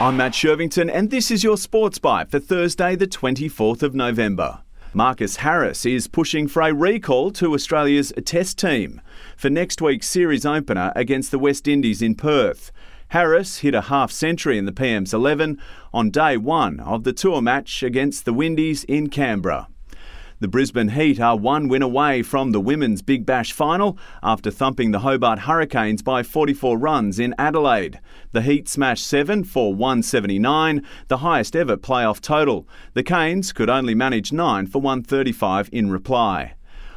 I'm Matt Shervington, and this is your Sports Byte for Thursday, the 24th of November. Marcus Harris is pushing for a recall to Australia's Test team for next week's series opener against the West Indies in Perth. Harris hit a half century in the PM's 11 on day one of the tour match against the Windies in Canberra. The Brisbane Heat are one win away from the Women's Big Bash final after thumping the Hobart Hurricanes by 44 runs in Adelaide. The Heat smashed 7 for 179, the highest ever playoff total. The Canes could only manage 9 for 135 in reply.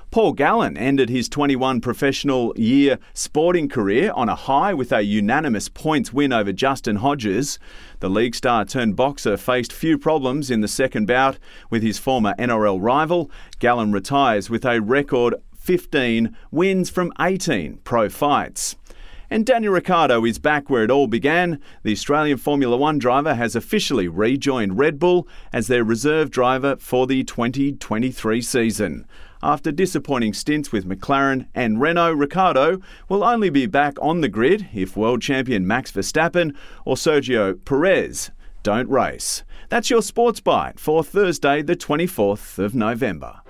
Paul Gallen ended his 21 professional year sporting career on a high with a unanimous points win over Justin Hodges. The league star turned boxer faced few problems in the second bout with his former NRL rival. Gallen retires with a record 15 wins from 18 pro fights. And Daniel Ricciardo is back where it all began. The Australian Formula One driver has officially rejoined Red Bull as their reserve driver for the 2023 season. After disappointing stints with McLaren and Renault, Ricciardo will only be back on the grid if world champion Max Verstappen or Sergio Perez don't race. That's your sports byte for Thursday, the 24th of November.